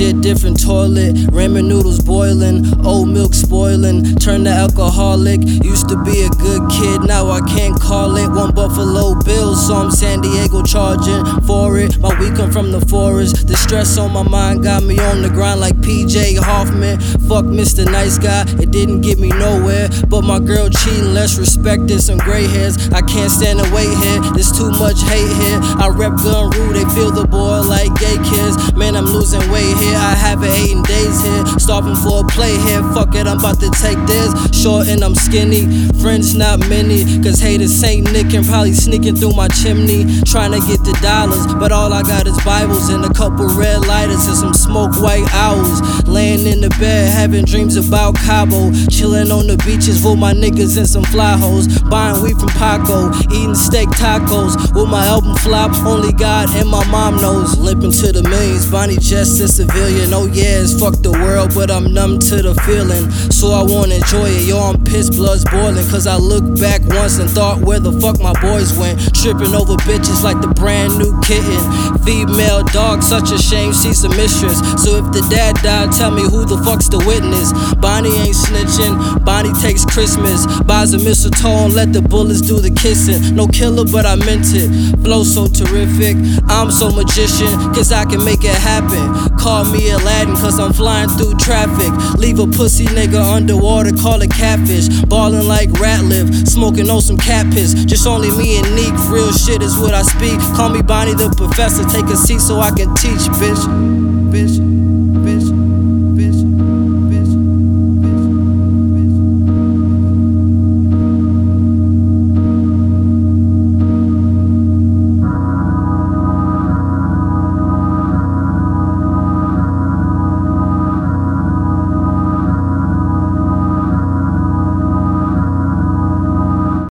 shit, different toilet. Ramen noodles boiling, old milk spoiling. Turn to alcoholic. Used to be a good kid, now I can't call it. One Buffalo Bills, so I'm San Diego charging for it. My week come from the forest. The stress on my mind got me on the grind like PJ Hoffman. Fuck Mr. Nice Guy, it didn't get me nowhere. But my girl cheating, less respect and some gray hairs. I can't stand the wait here, there's too much hate here. I rep gun rule, they feel the boy like gay kids. Man, I'm losing weight here. I haven't eaten days here. Starving for a play here. Fuck it, I'm about to take this. Short and I'm skinny. Friends not many. Cause haters Saint Nick and probably sneaking through my chimney. Trying to get the dollars. But all I got is Bibles and a couple red lighters and some smoke white owls. Bed, having dreams about Cabo. Chilling on the beaches with my niggas and some fly hoes. Buying weed from Paco. Eating steak tacos. With my album flop, only God and my mom knows. Limping to the millions. Bonnie just a civilian. Oh yeah, it's fuck the world, but I'm numb to the feeling. So I wanna enjoy it. Yo, I'm pissed, blood's boiling. Cause I look back once and thought where the fuck my boys went. Tripping over bitches like the brand new kitten. Female dog, such a shame she's a mistress. So if the dad died, tell me who the fuck's the witness. Bonnie ain't snitching. Bonnie takes Christmas. Buys a mistletoe and let the bullets do the kissing. No killer, but I meant it. Flow so terrific. I'm so magician, cause I can make it happen. Call me Aladdin, cause I'm flying through traffic. Leave a pussy nigga underwater, call it catfish. Ballin' like Ratliff, smoking on some cat piss. Just only me and Neek, real shit is what I speak. Call me Bonnie the professor, take a seat so I can teach, bitch. Bitch.